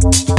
Enter.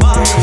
Bye.